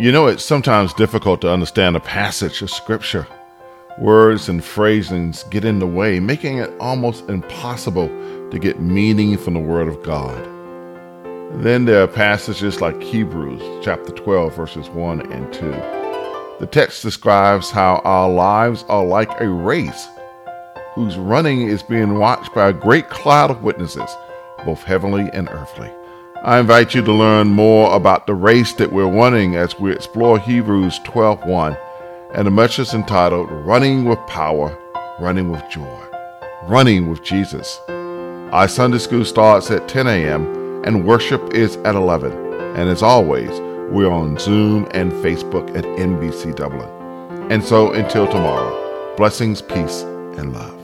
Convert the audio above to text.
You know, it's sometimes difficult to understand a passage of Scripture. Words and phrasings get in the way, making it almost impossible to get meaning from the Word of God. Then there are passages like Hebrews chapter 12, verses 1 and 2. The text describes how our lives are like a race whose running is being watched by a great cloud of witnesses, both heavenly and earthly. I invite you to learn more about the race that we're running as we explore Hebrews 12:1 and the message entitled Running with Power, Running with Joy, Running with Jesus. Our Sunday school starts at 10 a.m. and worship is at 11. And as always, we're on Zoom and Facebook at NBC Dublin. And so until tomorrow, blessings, peace, and love.